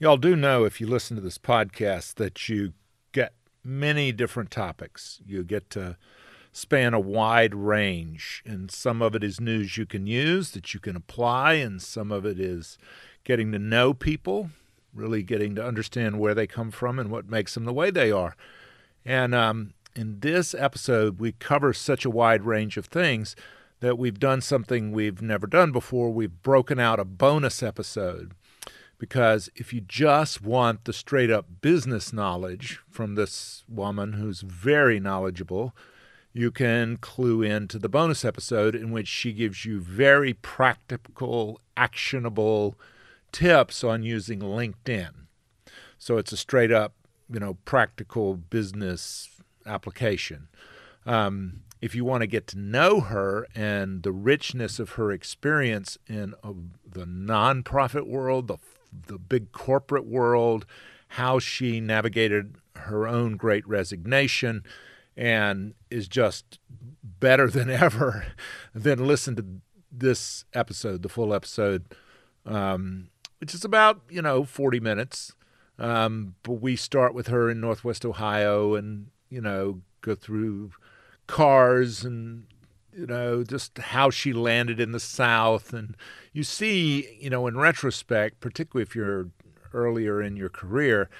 Y'all do know if you listen to this podcast that you get many different topics. You get to span a wide range, and some of it is news you can use that you can apply, and some of it is getting to know people, really getting to understand where they come from and what makes them the way they are. And um, in this episode, we cover such a wide range of things that we've done something we've never done before. We've broken out a bonus episode because if you just want the straight up business knowledge from this woman who's very knowledgeable, you can clue into the bonus episode in which she gives you very practical, actionable tips on using LinkedIn. So it's a straight up, you know, practical business application. Um, if you want to get to know her and the richness of her experience in uh, the nonprofit world, the the big corporate world, how she navigated her own great resignation, and is just better than ever, then listen to this episode, the full episode, um, which is about, you know, 40 minutes. Um, but we start with her in Northwest Ohio and, you know, go through cars and you know, just how she landed in the South. And you see, you know, in retrospect, particularly if you're earlier in your career,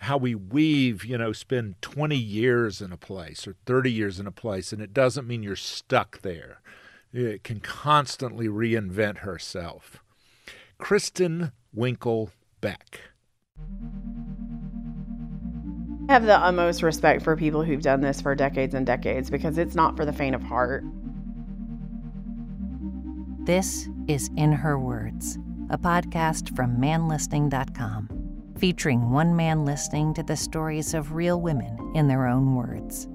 how we weave, you know, spend 20 years in a place or 30 years in a place, and it doesn't mean you're stuck there. It can constantly reinvent herself. Kristen Winkle Beck. I have the utmost respect for people who've done this for decades and decades because it's not for the faint of heart. This is In Her Words, a podcast from manlistening.com, featuring one man listening to the stories of real women in their own words.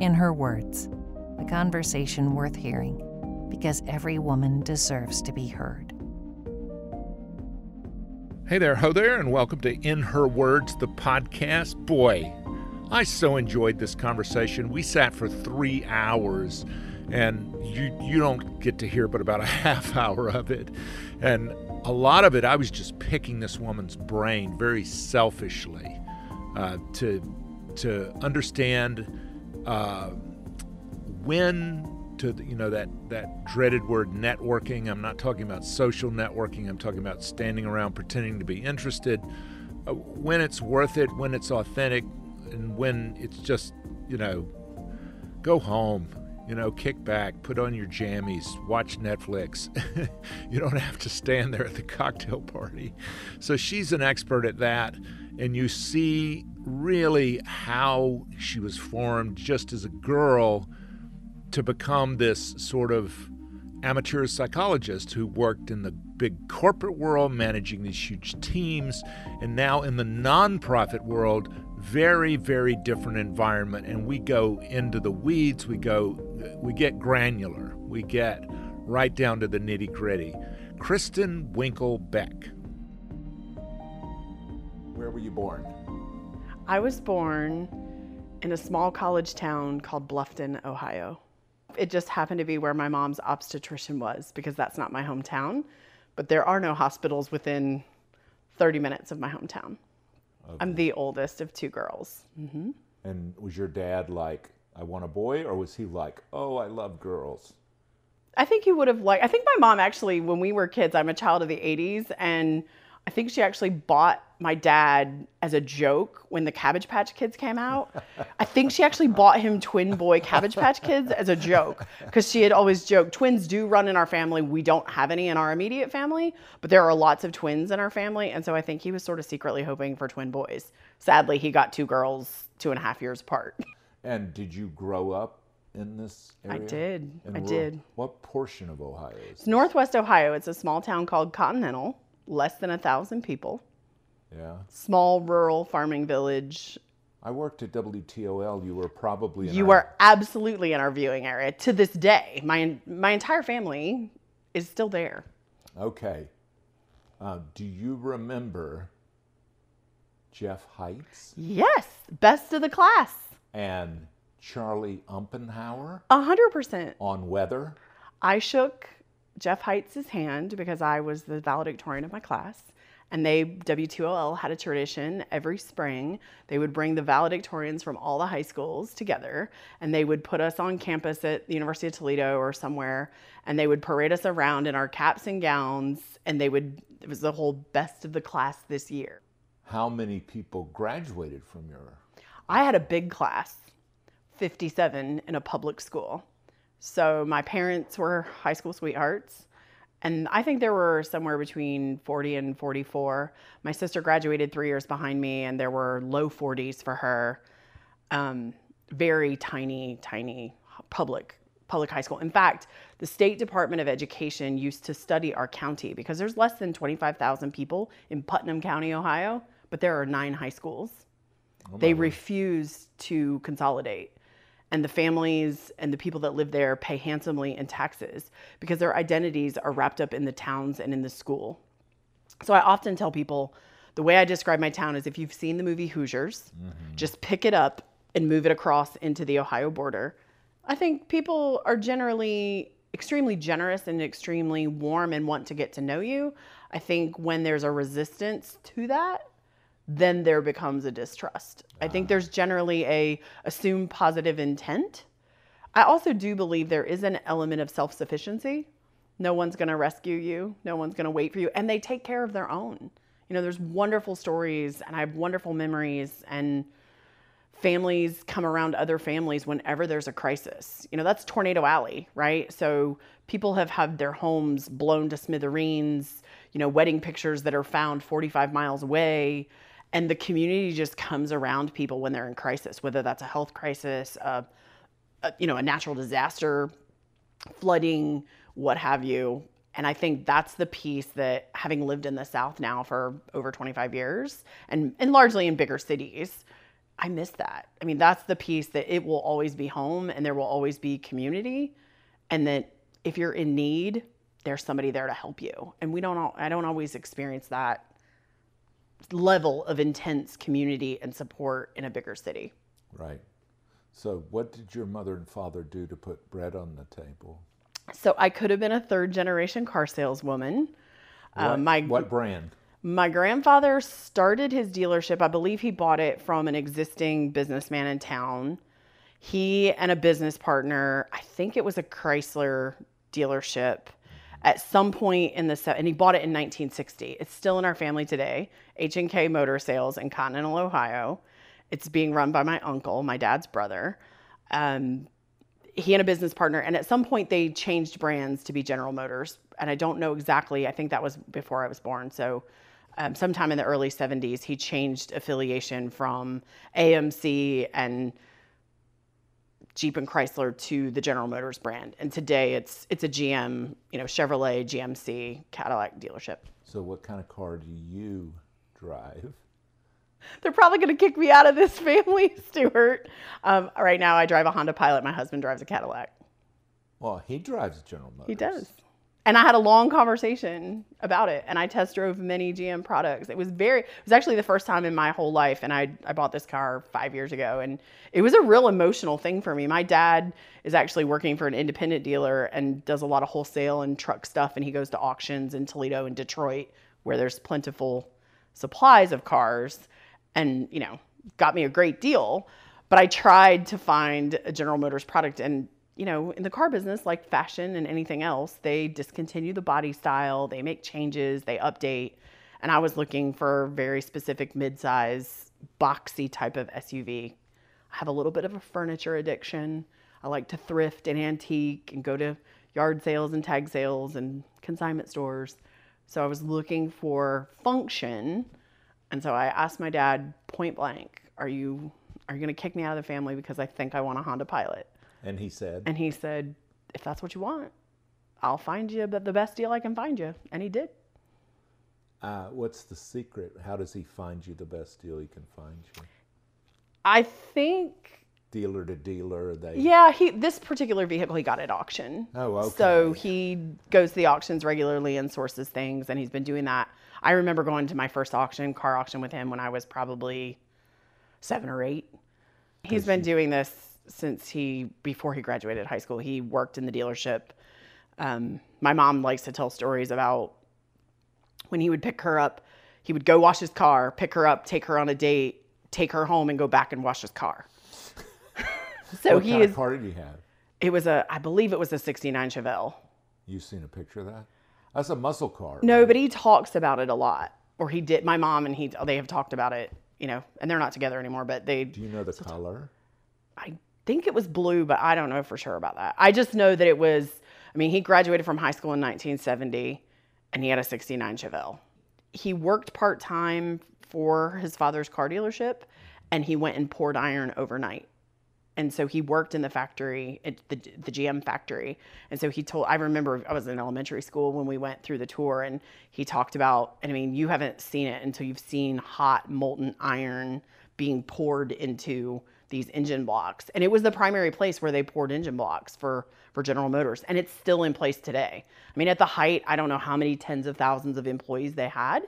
In Her Words, a conversation worth hearing because every woman deserves to be heard. Hey there, ho there, and welcome to In Her Words, the podcast. Boy, I so enjoyed this conversation. We sat for three hours and you you don't get to hear but about a half hour of it. And a lot of it i was just picking this woman's brain very selfishly uh, to to understand uh, when to you know that that dreaded word networking. I'm not talking about social networking. I'm talking about standing around pretending to be interested. Uh, when it's worth it when it's authentic and when it's just you know go home you know, kick back, put on your jammies, watch Netflix. you don't have to stand there at the cocktail party. So she's an expert at that. And you see really how she was formed just as a girl to become this sort of amateur psychologist who worked in the big corporate world, managing these huge teams, and now in the nonprofit world, very, very different environment. And we go into the weeds, we go, we get granular, we get right down to the nitty gritty. Kristen Winkle Beck. Where were you born? I was born in a small college town called Bluffton, Ohio. It just happened to be where my mom's obstetrician was because that's not my hometown. But there are no hospitals within 30 minutes of my hometown. I'm the oldest of two girls. Mm-hmm. And was your dad like, I want a boy, or was he like, oh, I love girls? I think he would have liked, I think my mom actually, when we were kids, I'm a child of the 80s, and I think she actually bought my dad as a joke when the Cabbage Patch Kids came out. I think she actually bought him twin boy Cabbage Patch Kids as a joke because she had always joked twins do run in our family. We don't have any in our immediate family, but there are lots of twins in our family. And so I think he was sort of secretly hoping for twin boys. Sadly, he got two girls two and a half years apart. And did you grow up in this area? I did. In I rural, did. What portion of Ohio is Northwest Ohio. It's a small town called Continental less than a thousand people. Yeah. Small rural farming village. I worked at WTOL. You were probably in You our- were absolutely in our viewing area to this day. My my entire family is still there. Okay. Uh, do you remember Jeff Heights Yes, best of the class. and Charlie Umpenhauer A hundred percent. on weather? I shook Jeff Heights' hand because I was the valedictorian of my class. And they, WTOL, had a tradition every spring. They would bring the valedictorians from all the high schools together and they would put us on campus at the University of Toledo or somewhere and they would parade us around in our caps and gowns. And they would, it was the whole best of the class this year. How many people graduated from your? I had a big class, 57 in a public school. So my parents were high school sweethearts. And I think there were somewhere between 40 and 44. My sister graduated three years behind me, and there were low 40s for her. Um, very tiny, tiny public public high school. In fact, the State Department of Education used to study our county because there's less than 25,000 people in Putnam County, Ohio, but there are nine high schools they refuse to consolidate. And the families and the people that live there pay handsomely in taxes because their identities are wrapped up in the towns and in the school. So I often tell people the way I describe my town is if you've seen the movie Hoosiers, mm-hmm. just pick it up and move it across into the Ohio border. I think people are generally extremely generous and extremely warm and want to get to know you. I think when there's a resistance to that, then there becomes a distrust. I think ah. there's generally a assumed positive intent. I also do believe there is an element of self-sufficiency. No one's going to rescue you. No one's going to wait for you and they take care of their own. You know, there's wonderful stories and I have wonderful memories and families come around other families whenever there's a crisis. You know, that's Tornado Alley, right? So people have had their homes blown to smithereens, you know, wedding pictures that are found 45 miles away. And the community just comes around people when they're in crisis, whether that's a health crisis, a, you know, a natural disaster, flooding, what have you. And I think that's the piece that having lived in the South now for over 25 years and, and largely in bigger cities, I miss that. I mean, that's the piece that it will always be home and there will always be community. And that if you're in need, there's somebody there to help you. And we don't, al- I don't always experience that level of intense community and support in a bigger city. Right. So, what did your mother and father do to put bread on the table? So I could have been a third generation car saleswoman. Uh, my what brand? my grandfather started his dealership. I believe he bought it from an existing businessman in town. He and a business partner, I think it was a Chrysler dealership, at some point in the and he bought it in 1960. It's still in our family today. H and K Motor Sales in Continental Ohio. It's being run by my uncle, my dad's brother. Um, he and a business partner and at some point they changed brands to be general motors and i don't know exactly i think that was before i was born so um, sometime in the early 70s he changed affiliation from amc and jeep and chrysler to the general motors brand and today it's it's a gm you know chevrolet gmc cadillac dealership So, what kind of car do you drive? they're probably going to kick me out of this family stuart um, right now i drive a honda pilot my husband drives a cadillac Well, he drives a General Motors. He does. And I had a long conversation about it and I test drove many GM products. It was very it was actually the first time in my whole life and I I bought this car 5 years ago and it was a real emotional thing for me. My dad is actually working for an independent dealer and does a lot of wholesale and truck stuff and he goes to auctions in Toledo and Detroit where there's plentiful supplies of cars and, you know, got me a great deal. But I tried to find a General Motors product and you know, in the car business, like fashion and anything else, they discontinue the body style, they make changes, they update. And I was looking for very specific midsize, boxy type of SUV. I have a little bit of a furniture addiction. I like to thrift and antique and go to yard sales and tag sales and consignment stores. So I was looking for function. And so I asked my dad point blank, "Are you are you going to kick me out of the family because I think I want a Honda Pilot?" And he said, And he said, if that's what you want, I'll find you the best deal I can find you. And he did. Uh, what's the secret? How does he find you the best deal he can find you? I think Dealer to dealer, they Yeah, he this particular vehicle he got at auction. Oh, okay. So he goes to the auctions regularly and sources things, and he's been doing that. I remember going to my first auction, car auction, with him when I was probably seven or eight. He's been doing this since he before he graduated high school. He worked in the dealership. Um, my mom likes to tell stories about when he would pick her up. He would go wash his car, pick her up, take her on a date, take her home, and go back and wash his car. so what he kind is. of car did he have? It was a, I believe it was a '69 Chevelle. You've seen a picture of that? That's a muscle car. No, right? but he talks about it a lot, or he did. My mom and he, they have talked about it. You know, and they're not together anymore. But they, Do you know the color? I think it was blue, but I don't know for sure about that. I just know that it was. I mean, he graduated from high school in 1970, and he had a '69 Chevelle. He worked part time for his father's car dealership, and he went and poured iron overnight. and so he worked in the factory at the, the gm factory and so he told i remember i was in elementary school when we went through the tour and he talked about and i mean you haven't seen it until you've seen hot molten iron being poured into these engine blocks and it was the primary place where they poured engine blocks for for general motors and it's still in place today i mean at the height i don't know how many tens of thousands of employees they had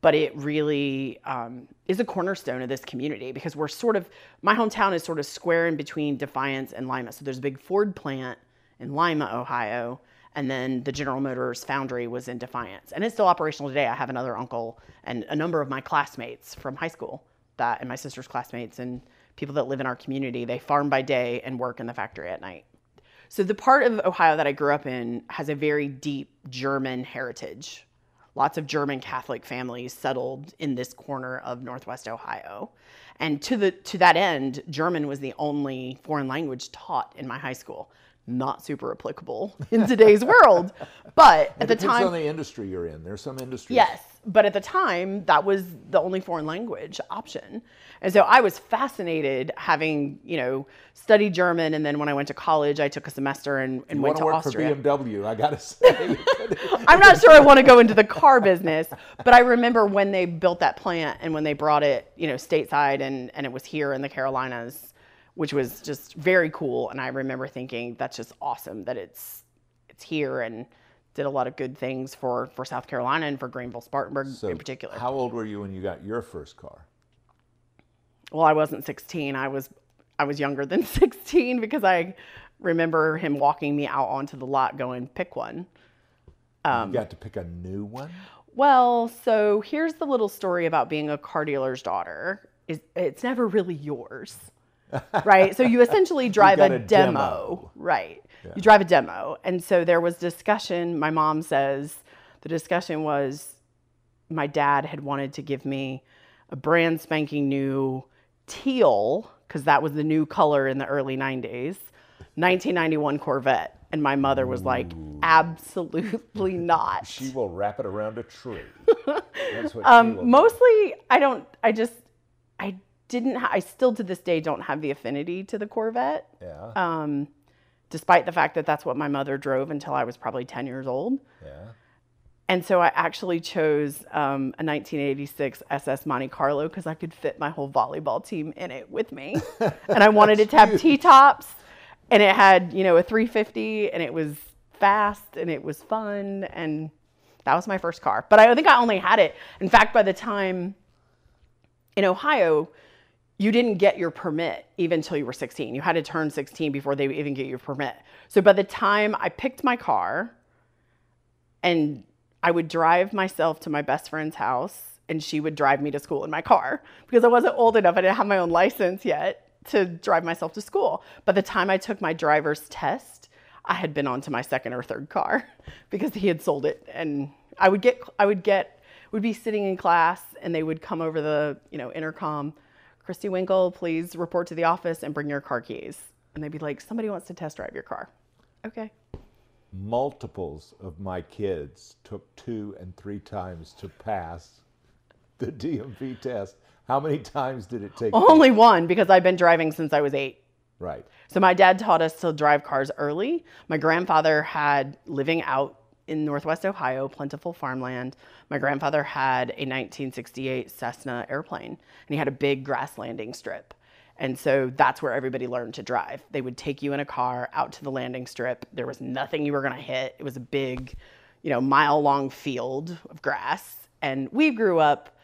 but it really um, is a cornerstone of this community because we're sort of my hometown is sort of square in between Defiance and Lima. So there's a big Ford plant in Lima, Ohio, and then the General Motors foundry was in Defiance, and it's still operational today. I have another uncle and a number of my classmates from high school that, and my sister's classmates and people that live in our community. They farm by day and work in the factory at night. So the part of Ohio that I grew up in has a very deep German heritage lots of German Catholic families settled in this corner of Northwest Ohio. And to the to that end, German was the only foreign language taught in my high school. Not super applicable in today's world, but at the Depends time, on the industry you're in. There's some industries. Yes, but at the time, that was the only foreign language option. And so I was fascinated having, you know, studied German. And then when I went to college, I took a semester and, and went want to to work Austria. for BMW? I gotta say. I'm not sure I want to go into the car business, but I remember when they built that plant and when they brought it, you know, stateside and, and it was here in the Carolinas, which was just very cool. And I remember thinking that's just awesome that it's it's here and did a lot of good things for, for South Carolina and for Greenville Spartanburg so, in particular. how old were you when you got your first car? well, I wasn't 16. I was I was younger than 16 because I remember him walking me out onto the lot going, pick one. Um, you got to pick a new one. Well, so here's the little story about being a car dealer's daughter. Is it's never really yours. right? So you essentially drive a, a demo. demo. Right. You drive a demo. And so there was discussion, my mom says the discussion was my dad had wanted to give me a brand spanking new teal because that was the new color in the early 90s 1991 corvette. And my mother was like absolutely not. She will wrap it around a tree. Um, mostly i don't i just i didn't ha- i still to this day don't have the affinity to the corvette. Yeah. um, despite the fact that that's what my mother drove until i was probably 10 years old yeah. and so I actually chose um, a 1986 SS Monte Carlo because I could fit my whole volleyball team in it with me. and I wanted it to have T tops, and it had, you know, a 350, and it was fast and it was fun. And that was my first car. But I think I only had it. In fact, by the time in Ohio, you didn't get your permit even until you were 16. You had to turn 16 before they even get your permit. So by the time I picked my car, and I would drive myself to my best friend's house and she would drive me to school in my car because I wasn't old enough. I didn't have my own license yet to drive myself to school. By the time I took my driver's test, I had been on to my second or third car because he had sold it and I would get I would get would be sitting in class and they would come over the, you know, intercom, Christy Winkle, please report to the office and bring your car keys. And they'd be like, somebody wants to test drive your car. Okay. Multiples of my kids took two and three times to pass the DMV test. How many times did it take? Only one because I've been driving since I was eight. Right. So my dad taught us to drive cars early. My grandfather had living out in Northwest Ohio, plentiful farmland. My grandfather had a 1968 Cessna airplane, and he had a big grass landing strip. And so that's where everybody learned to drive. They would take you in a car out to the landing strip. There was nothing you were going to hit. It was a big, you know, mile long field of grass. And we grew up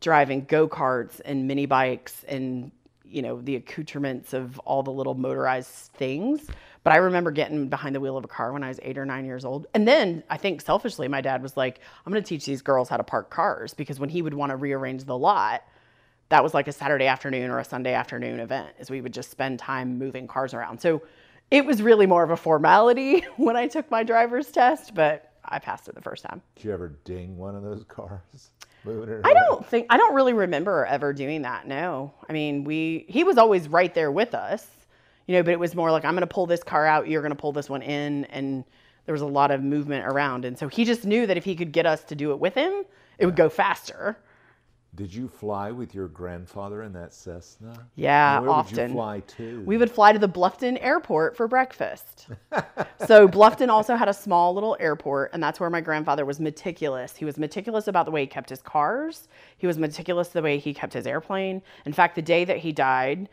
driving go karts and mini bikes and, you know, the accoutrements of all the little motorized things. But I remember getting behind the wheel of a car when I was eight or nine years old. And then I think selfishly, my dad was like, I'm going to teach these girls how to park cars because when he would want to rearrange the lot, that was like a Saturday afternoon or a Sunday afternoon event, as we would just spend time moving cars around. So it was really more of a formality when I took my driver's test, but I passed it the first time. Did you ever ding one of those cars? I don't think I don't really remember ever doing that. No, I mean we he was always right there with us, you know. But it was more like I'm going to pull this car out, you're going to pull this one in, and there was a lot of movement around, and so he just knew that if he could get us to do it with him, it would go faster. Did you fly with your grandfather in that Cessna? Yeah, Where often. Would you fly to? We would fly to the Bluffton airport for breakfast. so Bluffton also had a small little airport, and that's where my grandfather was meticulous. He was meticulous about the way he kept his cars. He was meticulous the way he kept his airplane. In fact, the day that he died,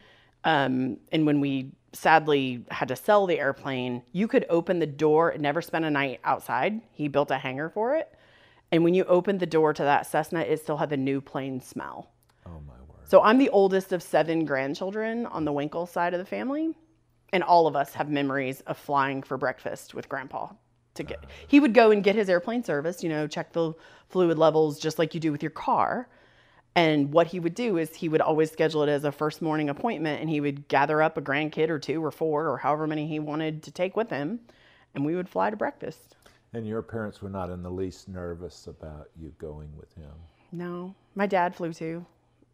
um, and when we sadly had to sell the airplane, you could open the door and never spend a night outside. He built a hangar for it. And when you opened the door to that Cessna, it still had the new plane smell. Oh my word. So I'm the oldest of seven grandchildren on the Winkle side of the family. And all of us have memories of flying for breakfast with grandpa to get he would go and get his airplane service, you know, check the fluid levels just like you do with your car. And what he would do is he would always schedule it as a first morning appointment and he would gather up a grandkid or two or four or however many he wanted to take with him and we would fly to breakfast. And your parents were not in the least nervous about you going with him? No. My dad flew too.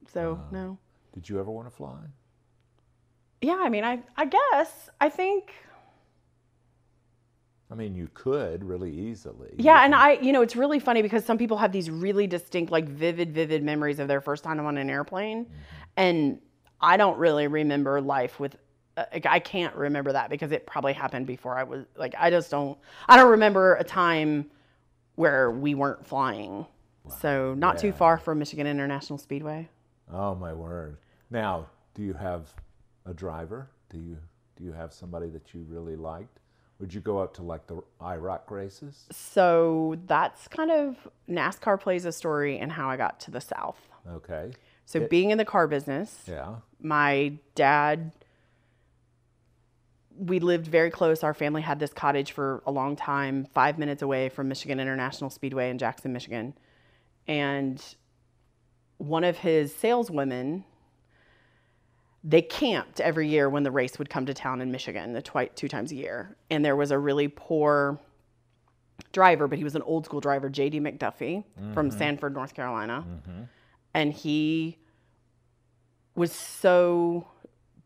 So, uh-huh. no. Did you ever want to fly? Yeah, I mean, I I guess I think I mean, you could really easily. Yeah, You and can- I, you know, it's really funny because some people have these really distinct, like vivid, vivid memories of their first time on an airplane. And I don't really remember life with, uh, like, I can't remember that because it probably happened before I was, like, I just don't, I don't remember a time where we weren't flying. Wow. So, not too far from Michigan International Speedway. Oh my word! Now, do you have a driver? Do you do you have somebody that you really liked? Would you go out to like the Iraq races? So, that's kind of NASCAR plays a story in how I got to the South. Okay. So, being in the car business, Yeah. my dad we lived very close our family had this cottage for a long time five minutes away from michigan international speedway in jackson michigan and one of his saleswomen they camped every year when the race would come to town in michigan the twi- two times a year. And there was a really poor driver but he was an old school driver jd mcduffie from mm-hmm. sanford north carolina. Mm-hmm. And he was so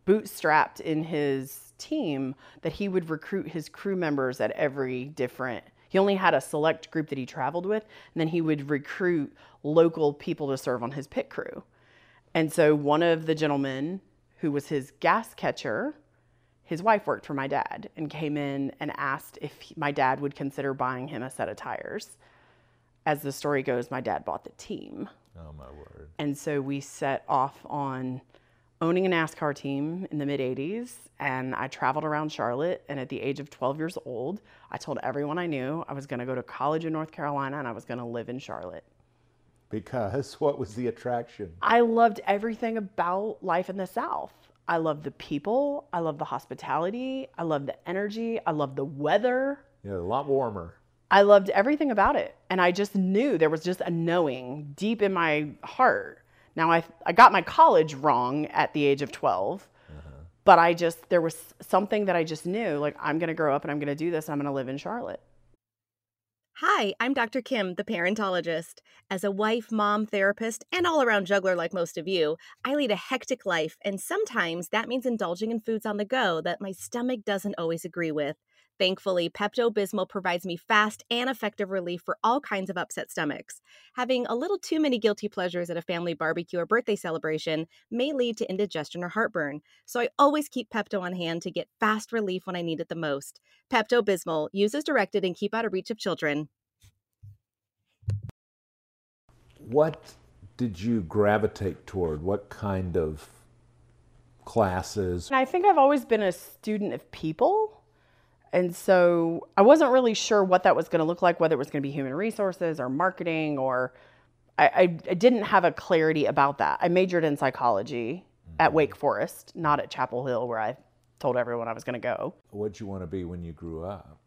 bootstrapped in his team that he would recruit his crew members at every different he only had a select group that he traveled with and then he would recruit local people to serve on his pit crew. And so one of the gentlemen who was his gas catcher his wife worked for my dad and came in and asked if he- my dad would consider buying him a set of tires as the story goes my dad bought the team Oh my word! and so we set off on owning a NASCAR team in the mid 80s. And I traveled around Charlotte. And at the age of 12 years old, I told everyone I knew I was going to go to college in North Carolina and I was going to live in Charlotte. Because what was the attraction? I loved everything about life in the South. I loved the people. I loved the hospitality. I loved the energy. I loved the weather. Yeah, a lot warmer. I loved everything about it. And I just knew there was just a knowing deep in my heart. Now, I, I got my college wrong at the age of 12, uh-huh. but I just, there was something that I just knew like, I'm going to grow up and I'm going to do this. And I'm going to live in Charlotte. Hi, I'm Dr. Kim, the parentologist. As a wife, mom, therapist, and all around juggler like most of you, I lead a hectic life, and sometimes that means indulging in foods on the go that my stomach doesn't always agree with. Thankfully, Pepto Bismol provides me fast and effective relief for all kinds of upset stomachs. Having a little too many guilty pleasures at a family barbecue or birthday celebration may lead to indigestion or heartburn, so I always keep Pepto on hand to get fast relief when I need it the most. Pepto Bismol, use as directed and keep out of reach of children. What did you gravitate toward? What kind of classes? I think I've always been a student of people. And so I wasn't really sure what that was going to look like, whether it was going to be human resources or marketing, or I, I, I didn't have a clarity about that. I majored in psychology at Wake mm-hmm. Forest, not at Chapel Hill, where I told everyone I was going to go. What'd you want to be when you grew up?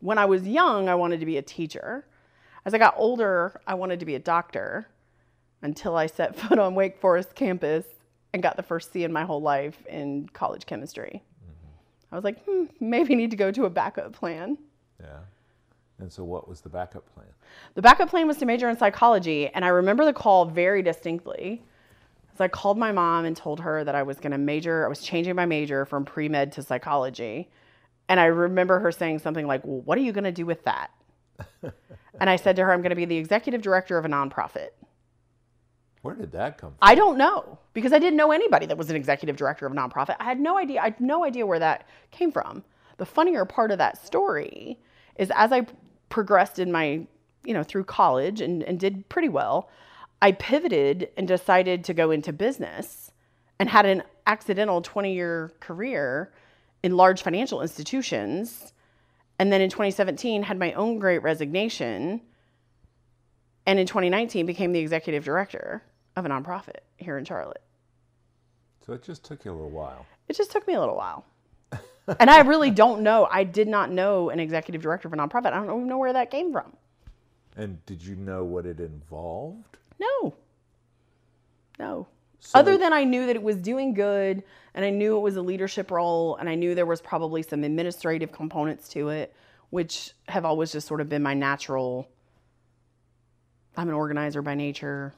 When I was young, I wanted to be a teacher. As I got older, I wanted to be a doctor until I set foot on Wake Forest campus and got the first C in my whole life in college chemistry. I was like, hmm, maybe need to go to a backup plan. Yeah. And so, what was the backup plan? The backup plan was to major in psychology, and I remember the call very distinctly. So I called my mom and told her that I was going to major. I was changing my major from pre med to psychology, and I remember her saying something like, "Well, what are you going to do with that?" and I said to her, "I'm going to be the executive director of a nonprofit." Where did that come from? I don't know because I didn't know anybody that was an executive director of a nonprofit. I had no idea. I had no idea where that came from. The funnier part of that story is as I progressed in my, you know, through college and, and did pretty well, I pivoted and decided to go into business and had an accidental 20 year career in large financial institutions. And then in 2017, had my own great resignation. And in 2019, became the executive director of a nonprofit here in Charlotte. So it just took you a little while. It just took me a little while. and I really don't know. I did not know an executive director of a nonprofit. I don't even know where that came from. And did you know what it involved? No. No. So, Other than I knew that it was doing good and I knew it was a leadership role and I knew there was probably some administrative components to it, which have always just sort of been my natural. I'm an organizer by nature.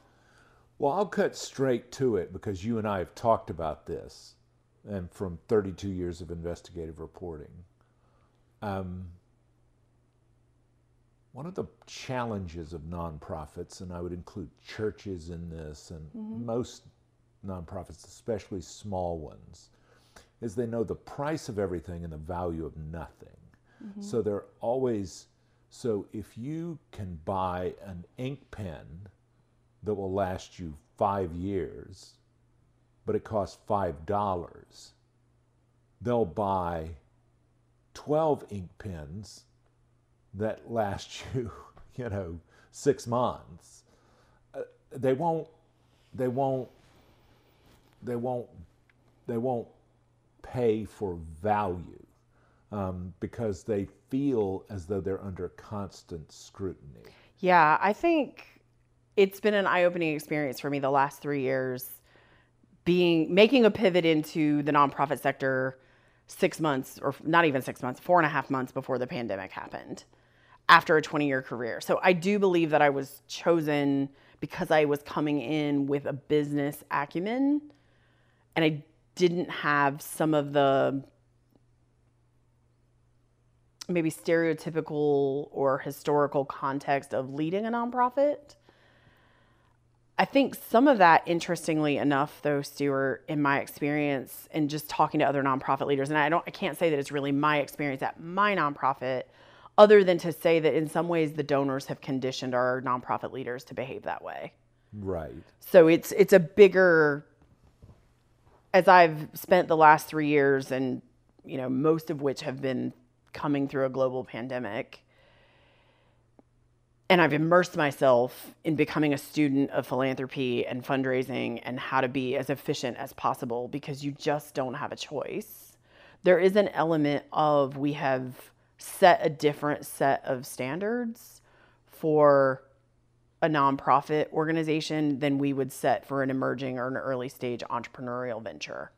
Well, I'll cut straight to it because you and I have talked about this, and from 32 years of investigative reporting. Um, one of the challenges of nonprofits, and I would include churches in this, and mm-hmm. most nonprofits, especially small ones, is they know the price of everything and the value of nothing. Mm-hmm. So they're always, so if you can buy an ink pen that will last you five years, but it costs five dollars, they'll buy 12 ink pens that last you, you know, six months. Uh, they won't, they won't, they won't, they won't pay for value um, because they feel as though they're under constant scrutiny. Yeah, I think it's been an eye-opening experience for me the last three years being making a pivot into the nonprofit sector six months or not even six months four and a half months before the pandemic happened after a 20 year career. So i do believe that i was chosen because i was coming in with a business acumen and i didn't have some of the maybe stereotypical or historical context of leading a nonprofit I think some of that, interestingly enough, though, Stuart, in my experience and just talking to other nonprofit leaders, and I don't, I can't say that it's really my experience at my nonprofit, other than to say that in some ways the donors have conditioned our nonprofit leaders to behave that way. Right. So it's it's a bigger. As I've spent the last three years, and you know, most of which have been coming through a global pandemic and I've immersed myself in becoming a student of philanthropy and fundraising and how to be as efficient as possible because you just don't have a choice. There is an element of we have set a different set of standards for a nonprofit organization than we would set for an emerging or an early stage entrepreneurial venture.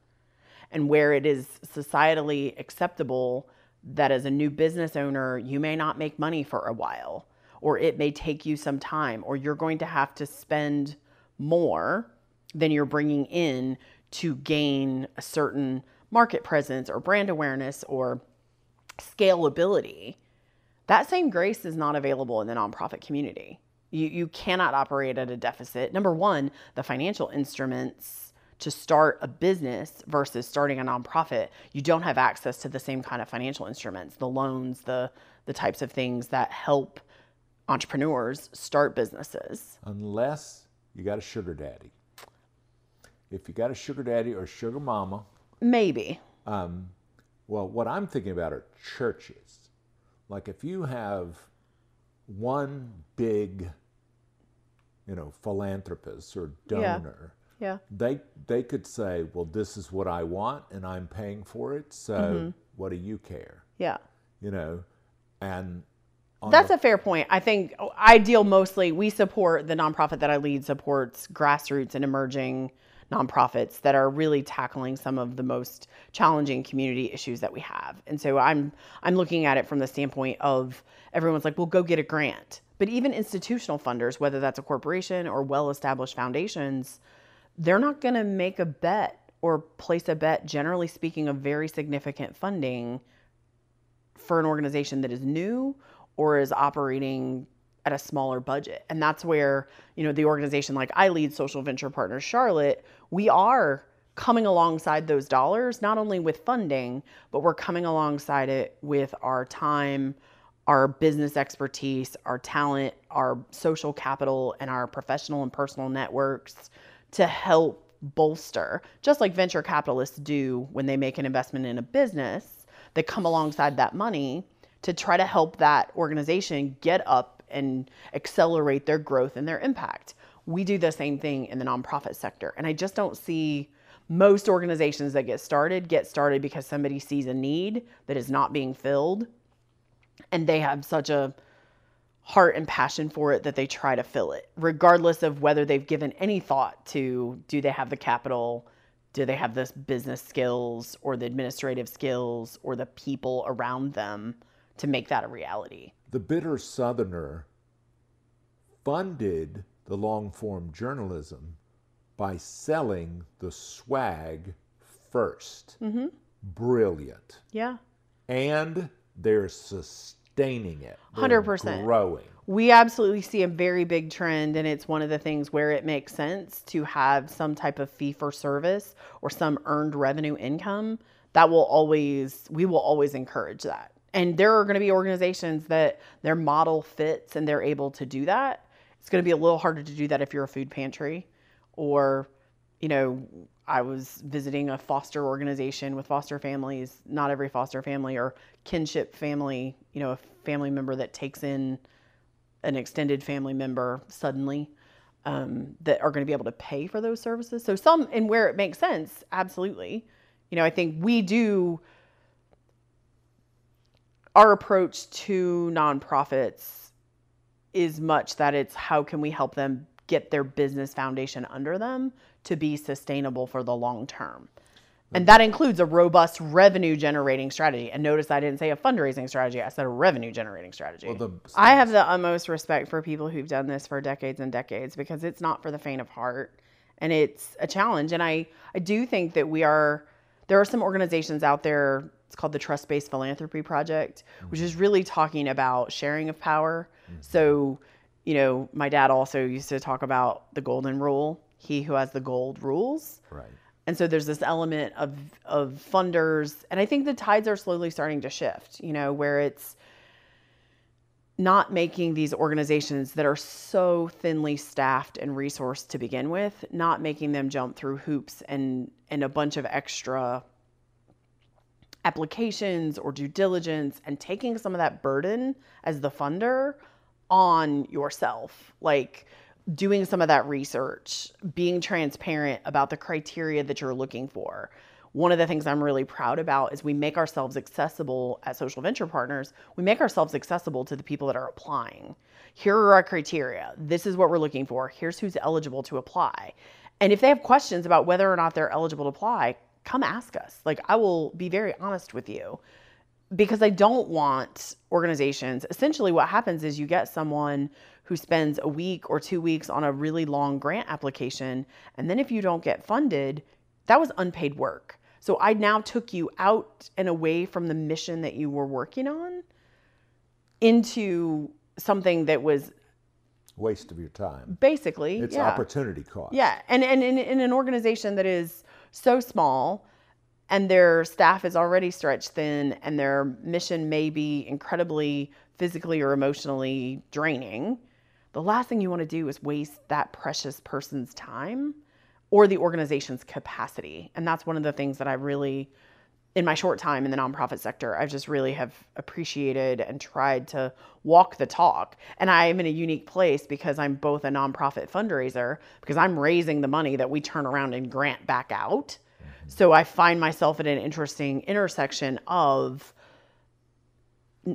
And where it is societally acceptable that as a new business owner, you may not make money for a while or it may take you some time, or you're going to have to spend more than you're bringing in to gain a certain market presence or brand awareness or scalability, that same grace is not available in the nonprofit community. You, you cannot operate at a deficit. Number one, the financial instruments to start a business versus starting a nonprofit, you don't have access to the same kind of financial instruments, the loans, the the types of things that help entrepreneurs start businesses. Unless you got a sugar daddy. If you got a sugar daddy or sugar mama, maybe. Um, well, what I'm thinking about are churches. Like if you have one big, you know, philanthropist or donor, yeah. yeah. they they could say, well, this is what I want, and I'm paying for it. So mm-hmm. what do you care? Yeah. You know, and that's a fair point. I think I deal mostly. We support the nonprofit that I lead supports grassroots and emerging nonprofits that are really tackling some of the most challenging community issues that we have. And so I'm I'm looking at it from the standpoint of everyone's like, "Well, go get a grant." But even institutional funders, whether that's a corporation or well-established foundations, they're not going to make a bet or place a bet generally speaking of very significant funding for an organization that is new or is operating at a smaller budget. And that's where, you know, the organization like I lead Social Venture Partners Charlotte, we are coming alongside those dollars, not only with funding, but we're coming alongside it with our time, our business expertise, our talent, our social capital, and our professional and personal networks to help bolster, just like venture capitalists do when they make an investment in a business, they come alongside that money to try to help that organization get up and accelerate their growth and their impact. We do the same thing in the nonprofit sector. And I just don't see most organizations that get started get started because somebody sees a need that is not being filled and they have such a heart and passion for it that they try to fill it regardless of whether they've given any thought to do they have the capital do they have the business skills or the administrative skills or the people around them to make that a reality the bitter southerner funded the long form journalism by selling the swag 1st mm-hmm. Brilliant. Yeah. And they're sustaining it. Hundred percent growing. We absolutely see a very big trend, and it's one of the things where it makes sense to have some type of fee for service or some earned revenue income. That will always, we will always encourage that. And there are going to be organizations that their model fits and they're able to do that. It's going to be a little harder to do that if you're a food pantry or, you know, I was visiting a foster organization with foster families, not every foster family or kinship family, you know, a family member that takes in an extended family member suddenly um, that are going to be able to pay for those services. So, some, and where it makes sense, absolutely. You know, I think we do our approach to nonprofits is much that it's how can we help them get their business foundation under them to be sustainable for the long term. And that includes a robust revenue generating strategy. And notice I didn't say a fundraising strategy, I said a revenue generating strategy. Well, the, I have the utmost respect for people who've done this for decades and decades because it's not for the faint of heart and it's a challenge. And I, I do think that we are, there are some organizations out there it's called the Trust Based Philanthropy Project, mm-hmm. which is really talking about sharing of power. Mm-hmm. So, you know, my dad also used to talk about the golden rule he who has the gold rules. Right. And so there's this element of of funders, and I think the tides are slowly starting to shift. You know, where it's not making these organizations that are so thinly staffed and resourced to begin with, not making them jump through hoops and and a bunch of extra applications or due diligence and taking some of that burden as the funder on yourself. Like doing some of that research, being transparent about the criteria that you're looking for. One of the things I'm really proud about is we make ourselves accessible at Social Venture Partners. We make ourselves accessible to the people that are applying. Here are our criteria. This is what we're looking for. Here's who's eligible to apply. And if they have questions about whether or not they're eligible to apply, come ask us. Like, I will be very honest with you because I don't want organizations. Essentially, what happens is you get someone who spends a week or two weeks on a really long grant application. And then if you don't get funded, that was unpaid work. So I now took you out and away from the mission that you were working on into something that was Waste of your time. basically It's yeah. opportunity cost. Yeah, and and in, in an organization that is so small, and their staff is already stretched thin, and their mission may be incredibly physically or emotionally draining, the last thing you want to do is waste that precious person's time or the organization's capacity. And that's one of the things that I really in my short time in the nonprofit sector, I've just really have appreciated and tried to walk the talk. And I am in a unique place because I'm both a nonprofit fundraiser because I'm raising the money that we turn around and grant back out. So I find myself at an interesting intersection of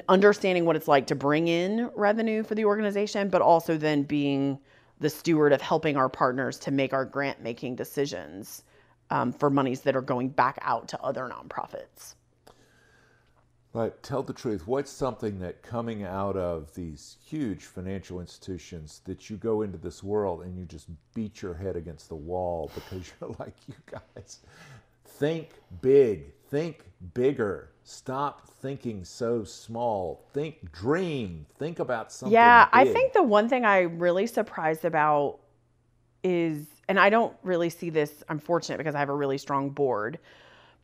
understanding what it's like to bring in revenue for the organization, but also then being the steward of helping our partners to make our grant making decisions um, for monies that are going back out to other nonprofits. But tell the truth, what's something that coming out of these huge financial institutions that you go into this world and you just beat your head against the wall because you're like, you guys, think big, think bigger. Stop thinking so small. Think dream. Think about something. Yeah, I think the one thing I'm really surprised about is, and I don't really see this, I'm fortunate because I have a really strong board,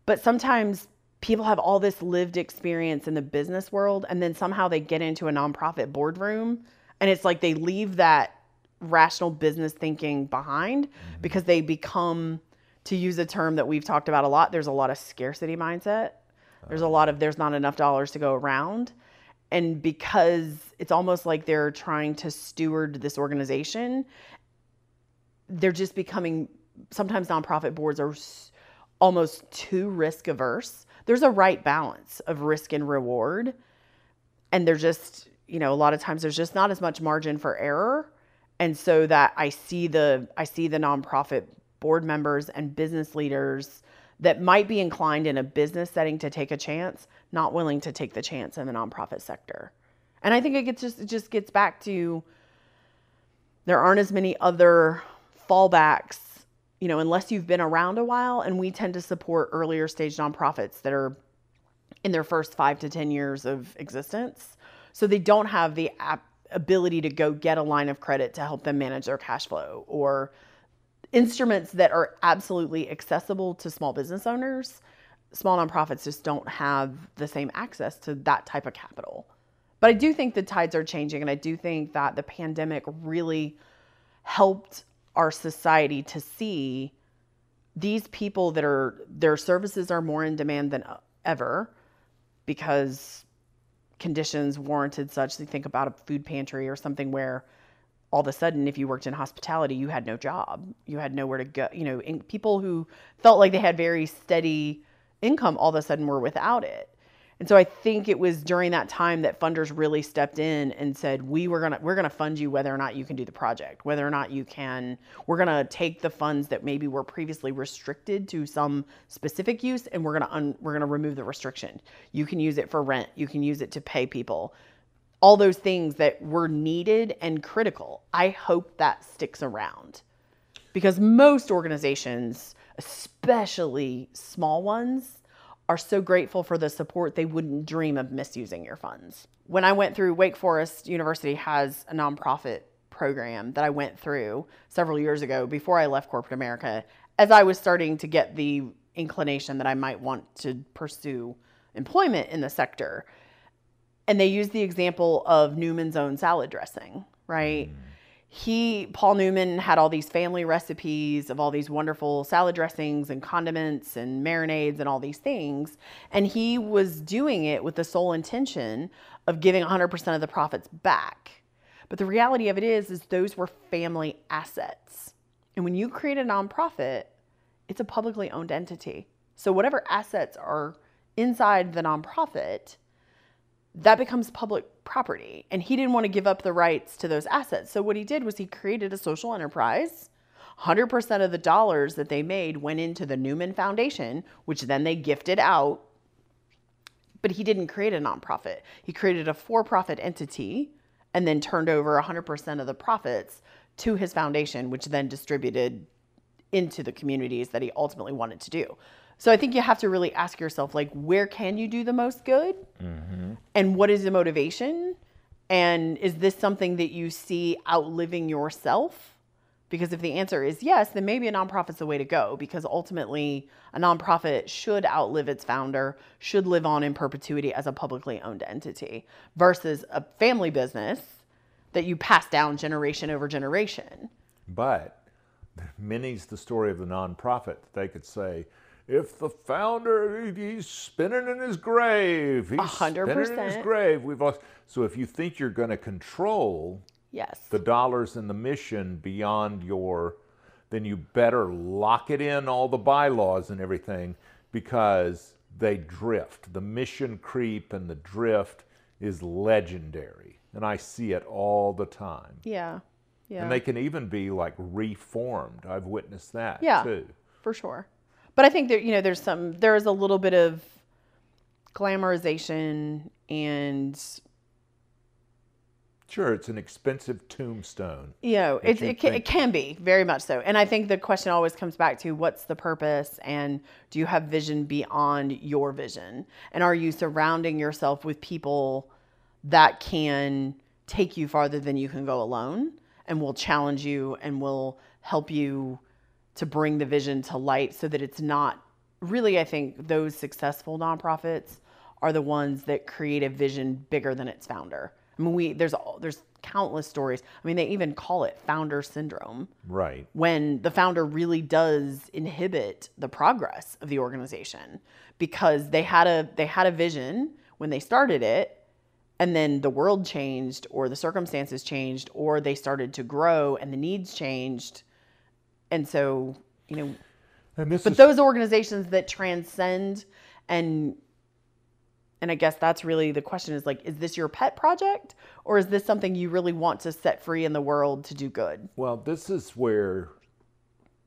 but sometimes people have all this lived experience in the business world and then somehow they get into a nonprofit boardroom and it's like they leave that rational business thinking behind mm-hmm. because they become to use a term that we've talked about a lot there's a lot of scarcity mindset. There's a uh-huh. lot of there's not enough dollars to go around and because it's almost like they're trying to steward this organization they're just becoming sometimes nonprofit boards are almost too risk averse. There's a right balance of risk and reward. And they're just you know a lot of times there's just not as much margin for error. And so that i see the i see the nonprofit board members and business leaders that might be inclined in a business setting to take a chance not willing to take the chance in the nonprofit sector. And i think it gets just it just gets back to there aren't as many other fallbacks you know unless you've been around a while and we tend to support earlier stage nonprofits that are in their first five to 10 years of existence. So they don't have the ap- ability to go get a line of credit to help them manage their cash flow or instruments that are absolutely accessible to small business owners. Small nonprofits just don't have the same access to that type of capital. But I do think the tides are changing, and I do think that the pandemic really helped our society to see these people that are their services are more in demand than ever because conditions warranted such. You think about a food pantry or something where all of a sudden, if you worked in hospitality, you had no job, you had nowhere to go. You know, people who felt like they had very steady income all of a sudden were without it. And so I think it was during that time that funders really stepped in and said, "We were gonna we're gonna fund you whether or not you can do the project, whether or not you can. We're gonna take the funds that maybe were previously restricted to some specific use, and we're gonna un, we're gonna remove the restriction. You can use it for rent. You can use it to pay people. All those things that were needed and critical. I hope that sticks around because most organizations, especially small ones, are so grateful for the support they wouldn't dream of misusing your funds. When I went through Wake Forest University has a nonprofit program that I went through several years ago before I left corporate America as I was starting to get the inclination that I might want to pursue employment in the sector. And they used the example of Newman's own salad dressing, right? Mm. He paul newman had all these family recipes of all these wonderful salad dressings and condiments and marinades and all these things. And he was doing it with the sole intention of giving 100% of the profits back. But the reality of it is is those were family assets. And when you create a nonprofit it's a publicly owned entity. So whatever assets are inside the nonprofit that becomes public property. And he didn't want to give up the rights to those assets. So what he did was he created a social enterprise. 100% of the dollars that they made went into the Newman Foundation, which then they gifted out. But he didn't create a nonprofit. He created a for profit entity and then turned over 100% of the profits to his foundation, which then distributed into the communities that he ultimately wanted to do. So I think you have to really ask yourself, like, where can you do the most good? Mm-hmm. And what is the motivation? And is this something that you see outliving yourself? Because if the answer is yes, then maybe a nonprofit's the way to go because ultimately a nonprofit should outlive its founder, should live on in perpetuity as a publicly owned entity versus a family business that you pass down generation over generation. But many's the story of the nonprofit. That they could say, if the founder he's spinning in his grave, he's 100%. spinning in his grave. We've lost. So if you think you're going to control Yes. the dollars and the mission beyond your, then you better lock it in all the bylaws and everything because they drift. The mission creep and the drift is legendary, and I see it all the time. yeah. Yeah. And they can even be like reformed. I've witnessed that Yeah. too. for sure. But I think that you know there's some there is a little bit of glamorization and Sure, it's an expensive tombstone. you know it, you it, can, it can be very much so. And I think the question always comes back to what's the purpose and do you have vision beyond your vision? And are you surrounding yourself with people that can take you farther than you can go alone and will challenge you and will help you to bring the vision to light so that it's not really I think those successful nonprofits are the ones that create a vision bigger than its founder. I mean we there's all there's countless stories. I mean they even call it founder syndrome Right. when the founder really does inhibit the progress of the organization because they had a they had a vision when they started it and then the world changed or the circumstances changed or they started to grow and the needs changed and so you know And this but is those organizations that transcend and and I guess that's really the question is like is this your pet project or is this something you really want to set free in the world to do good well, this is where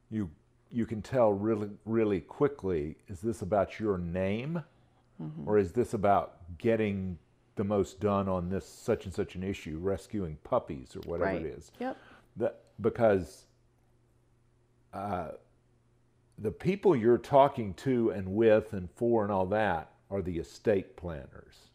you you can tell really really quickly is this about your name mm-hmm. or is this about getting the most done on this such and such an issue, rescuing puppies or whatever Right. it is. Yep. That because uh, the people you're talking to and with and for and all that are the estate planners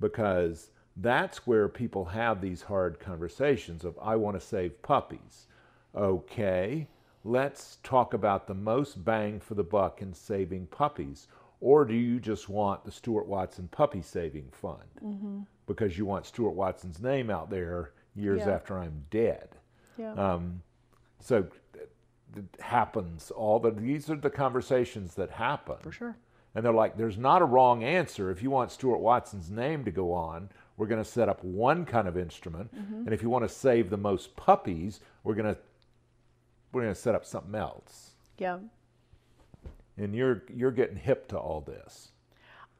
because that's where people have these hard conversations of I want to save puppies. Okay, let's talk about the most bang for the buck in saving puppies. Or do you just want the Stuart Watson Puppy Saving Fund because you want Stuart Watson's name out there years Yeah. after I'm dead? Yeah. Um, so it happens all the these are the conversations that happen For sure. and they're like there's not a wrong answer if you want stuart watson's name to go on we're going to set up one kind of instrument mm-hmm. and if you want to save the most puppies we're going to we're going to set up something else Yeah. and you're you're getting hip to all this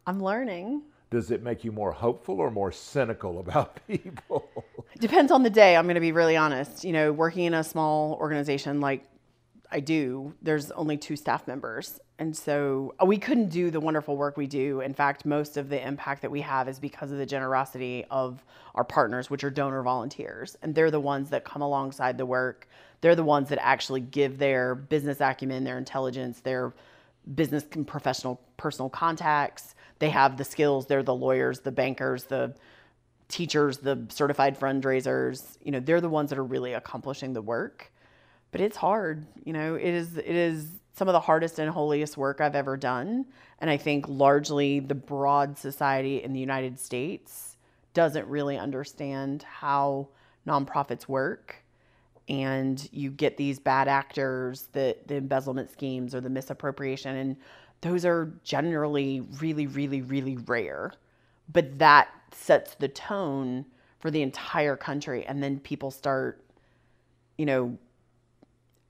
I'm learning. does it make you more hopeful or more cynical about people Depends on the day. I'm going to be really honest. You know, working in a small organization like I do, there's only two staff members. And so uh, we couldn't do the wonderful work we do. In fact, most of the impact that we have is because of the generosity of our partners, which are donor volunteers. And they're the ones that come alongside the work. They're the ones that actually give their business acumen, their intelligence, their business and professional personal contacts. They have the skills. They're the lawyers, the bankers, the teachers, the certified fundraisers, you know, they're the ones that are really accomplishing the work. But it's hard, you know, it is it is some of the hardest and holiest work I've ever done. And I think largely the broad society in the United States doesn't really understand how nonprofits work. And you get these bad actors, that the embezzlement schemes or the misappropriation, and those are generally really, really, really rare but that sets the tone for the entire country and then people start you know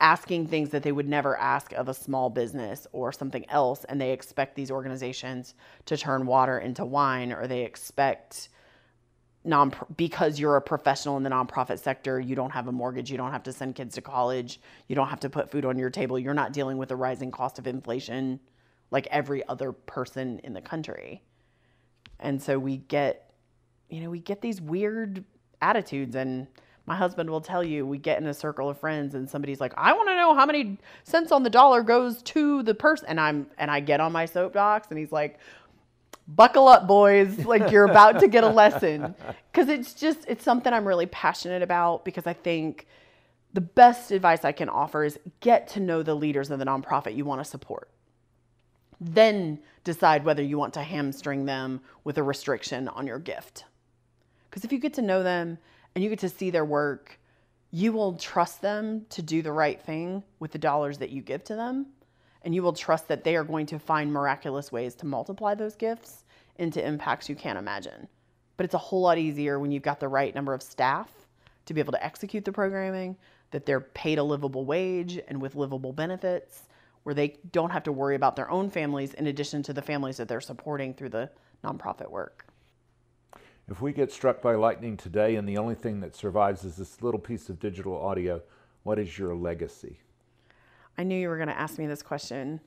asking things that they would never ask of a small business or something else and they expect these organizations to turn water into wine or they expect non because you're a professional in the nonprofit sector you don't have a mortgage you don't have to send kids to college you don't have to put food on your table you're not dealing with the rising cost of inflation like every other person in the country. And so we get you know we get these weird attitudes and My husband will tell you we get in a circle of friends and somebody's like, "I want to know how many cents on the dollar goes to the person." And I'm and I get on my soapbox and he's like, "Buckle up, boys. Like you're about to get a lesson." Cuz it's just it's something I'm really passionate about because I think the best advice I can offer is get to know the leaders of the nonprofit you want to support. Then decide whether you want to hamstring them with a restriction on your gift. Because if you get to know them and you get to see their work, you will trust them to do the right thing with the dollars that you give to them. And you will trust that they are going to find miraculous ways to multiply those gifts into impacts you can't imagine. But it's a whole lot easier when you've got the right number of staff to be able to execute the programming, that they're paid a livable wage and with livable benefits, where they don't have to worry about their own families in addition to the families that they're supporting through the nonprofit work. If we get struck by lightning today and the only thing that survives is this little piece of digital audio, what is your legacy? I knew you were going to ask me this question.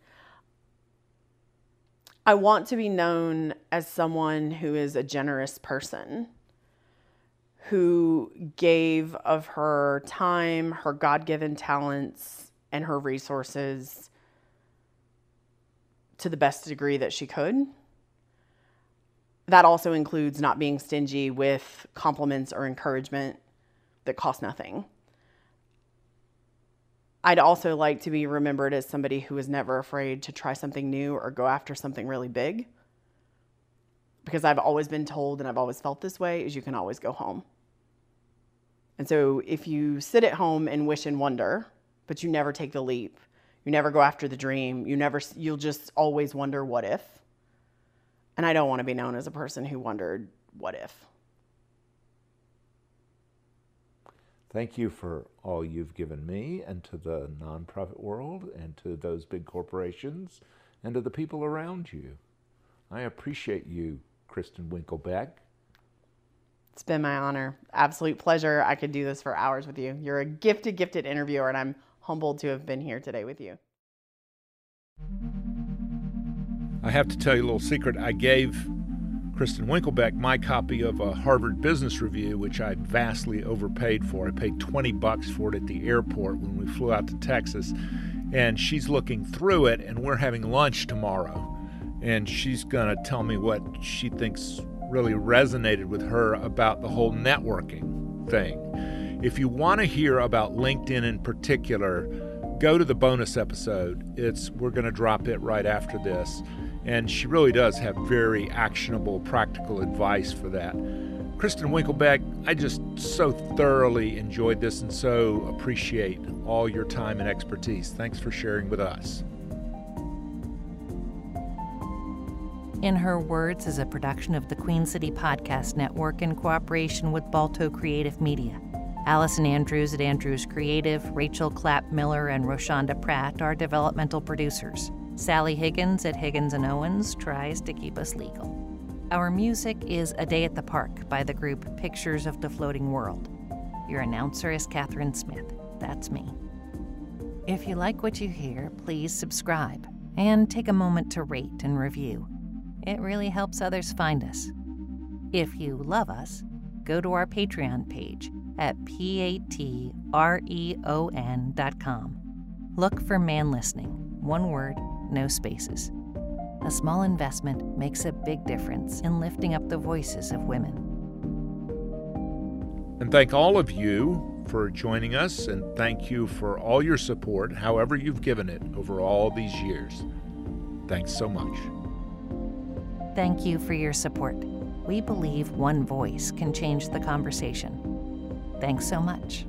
I want to be known as someone who is a generous person, who gave of her time, her God given talents, and her resources to the best degree that she could that also includes not being stingy with compliments or encouragement that cost nothing. I'd also like to be remembered as somebody who was never afraid to try something new or go after something really big. Because I've always been told and I've always felt this way is you can always go home. And so if you sit at home and wish and wonder, but you never take the leap, you never go after the dream, you never you'll just always wonder what if and I don't want to be known as a person who wondered, what if? Thank you for all you've given me and to the nonprofit world and to those big corporations and to the people around you. I appreciate you, Kristen Winkelbeck. It's been my honor. Absolute pleasure. I could do this for hours with you. You're a gifted, gifted interviewer, and I'm humbled to have been here today with you. I have to tell you a little secret. I gave Kristen Winkelbeck my copy of a Harvard Business Review, which I vastly overpaid for. I paid 20 bucks for it at the airport when we flew out to Texas. And she's looking through it, and we're having lunch tomorrow. And she's going to tell me what she thinks really resonated with her about the whole networking thing. If you want to hear about LinkedIn in particular, go to the bonus episode. It's we're going to drop it right after this. And she really does have very actionable, practical advice for that. Kristen Winkelbeck, I just so thoroughly enjoyed this and so appreciate all your time and expertise. Thanks for sharing with us. In Her Words is a production of the Queen City Podcast Network in cooperation with Balto Creative Media. Allison Andrews at Andrews Creative, Rachel Clapp Miller, and Roshonda Pratt are developmental producers. Sally Higgins at Higgins and Owens tries to keep us legal. Our music is A Day at the Park by the group Pictures of the Floating World. Your announcer is Catherine Smith. That's me. If you like what you hear, please subscribe and take a moment to rate and review. It really helps others find us. If you love us, go to our Patreon page at patreon.com. Look for Man Listening, one word, no spaces. A small investment makes a big difference in lifting up the voices of women. And thank all of you for joining us, and thank you for all your support, however you've given it over all these years. Thanks so much. Thank you for your support. We believe one voice can change the conversation. Thanks so much.